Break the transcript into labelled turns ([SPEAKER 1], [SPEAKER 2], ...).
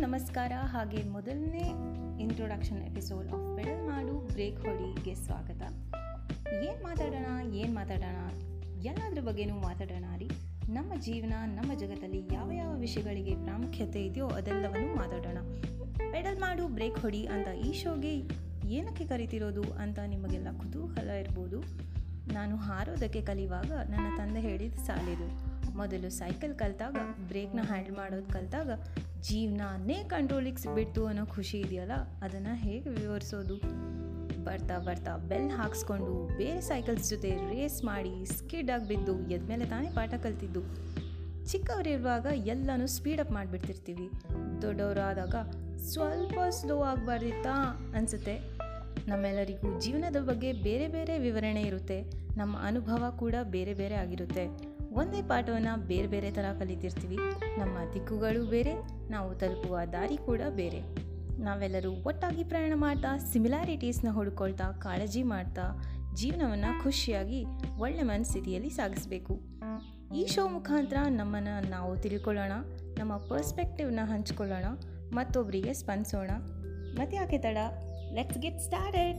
[SPEAKER 1] ನಮಸ್ಕಾರ. ಹಾಗೆ ಮೊದಲನೇ ಇಂಟ್ರೊಡಕ್ಷನ್ ಎಪಿಸೋಡ್ ಆಫ್ ಬೆಡಲ್ ಮಾಡು ಬ್ರೇಕ್ ಹೊಡಿಗೆ ಸ್ವಾಗತ. ಏನು ಮಾತಾಡೋಣ ಏನು ಮಾತಾಡೋಣ? ಎಲ್ಲದ್ರ ಬಗ್ಗೆನೂ ಮಾತಾಡೋಣ ರೀ. ನಮ್ಮ ಜೀವನ, ನಮ್ಮ ಜಗತ್ತಲ್ಲಿ ಯಾವ ಯಾವ ವಿಷಯಗಳಿಗೆ ಪ್ರಾಮುಖ್ಯತೆ ಇದೆಯೋ ಅದೆಲ್ಲವನ್ನು ಮಾತಾಡೋಣ. ಪೆಡಲ್ ಮಾಡು ಬ್ರೇಕ್ ಹೊಡಿ ಅಂತ ಈ ಶೋಗೆ ಏನಕ್ಕೆ ಕರಿತಿರೋದು ಅಂತ ನಿಮಗೆಲ್ಲ ಕುತೂಹಲ ಇರ್ಬೋದು. ನಾನು ಹಾರೋದಕ್ಕೆ ಕಲಿಯುವಾಗ ನನ್ನ ತಂದೆ ಹೇಳಿದ ಸಾಲಿದು ಮೊದಲು ಸೈಕಲ್ ಕಲಿತಾಗ, ಬ್ರೇಕ್ನ ಹ್ಯಾಂಡಲ್ ಮಾಡೋದು ಕಲಿತಾಗ ಜೀವನನೇ ಕಂಟ್ರೋಲಿಗೆ ಬಿಟ್ಟು ಅನ್ನೋ ಖುಷಿ ಇದೆಯಲ್ಲ, ಅದನ್ನು ಹೇಗೆ ವಿವರಿಸೋದು? ಬರ್ತಾ ಬರ್ತಾ ಬೆಲ್ ಹಾಕ್ಸ್ಕೊಂಡು ಬೇರೆ ಸೈಕಲ್ಸ್ ಜೊತೆ ರೇಸ್ ಮಾಡಿ ಸ್ಕಿಡ್ ಆಗಿ ಬಿದ್ದು ಎದ್ಮೇಲೆ ತಾನೇ ಪಾಠ ಕಲ್ತಿದ್ದು. ಚಿಕ್ಕವರಿರುವಾಗ ಎಲ್ಲನೂ ಸ್ಪೀಡಪ್ ಮಾಡಿಬಿಡ್ತಿರ್ತೀವಿ. ದೊಡ್ಡವರಾದಾಗ ಸ್ವಲ್ಪ ಸ್ಲೋ ಆಗಬಾರ್ದಿತ್ತಾ ಅನಿಸುತ್ತೆ. ನಮ್ಮೆಲ್ಲರಿಗೂ ಜೀವನದ ಬಗ್ಗೆ ಬೇರೆ ಬೇರೆ ವಿವರಣೆ ಇರುತ್ತೆ. ನಮ್ಮ ಅನುಭವ ಕೂಡ ಬೇರೆ ಬೇರೆ ಆಗಿರುತ್ತೆ. ಒಂದೇ ಪಾಠವನ್ನು ಬೇರೆ ಬೇರೆ ಥರ ಕಲಿತಿರ್ತೀವಿ. ನಮ್ಮ ದಿಕ್ಕುಗಳು ಬೇರೆ, ನಾವು ತಲುಪುವ ದಾರಿ ಕೂಡ ಬೇರೆ. ನಾವೆಲ್ಲರೂ ಒಟ್ಟಾಗಿ ಪ್ರಯಾಣ ಮಾಡ್ತಾ, ಸಿಮಿಲಾರಿಟೀಸ್ನ ಹುಡ್ಕೊಳ್ತಾ, ಕಾಳಜಿ ಮಾಡ್ತಾ, ಜೀವನವನ್ನು ಖುಷಿಯಾಗಿ, ಒಳ್ಳೆ ಮನಸ್ಥಿತಿಯಲ್ಲಿ ಸಾಗಿಸಬೇಕು. ಈ ಶೋ ಮುಖಾಂತರ ನಮ್ಮನ್ನು ನಾವು ತಿಳ್ಕೊಳ್ಳೋಣ, ನಮ್ಮ ಪರ್ಸ್ಪೆಕ್ಟಿವ್ನ ಹಂಚ್ಕೊಳ್ಳೋಣ ಮತ್ತೊಬ್ಬರಿಗೆ ಸ್ಪಂದಿಸೋಣ. ಮತ್ತೆ ಯಾಕೆ ತಡ? Let's get started.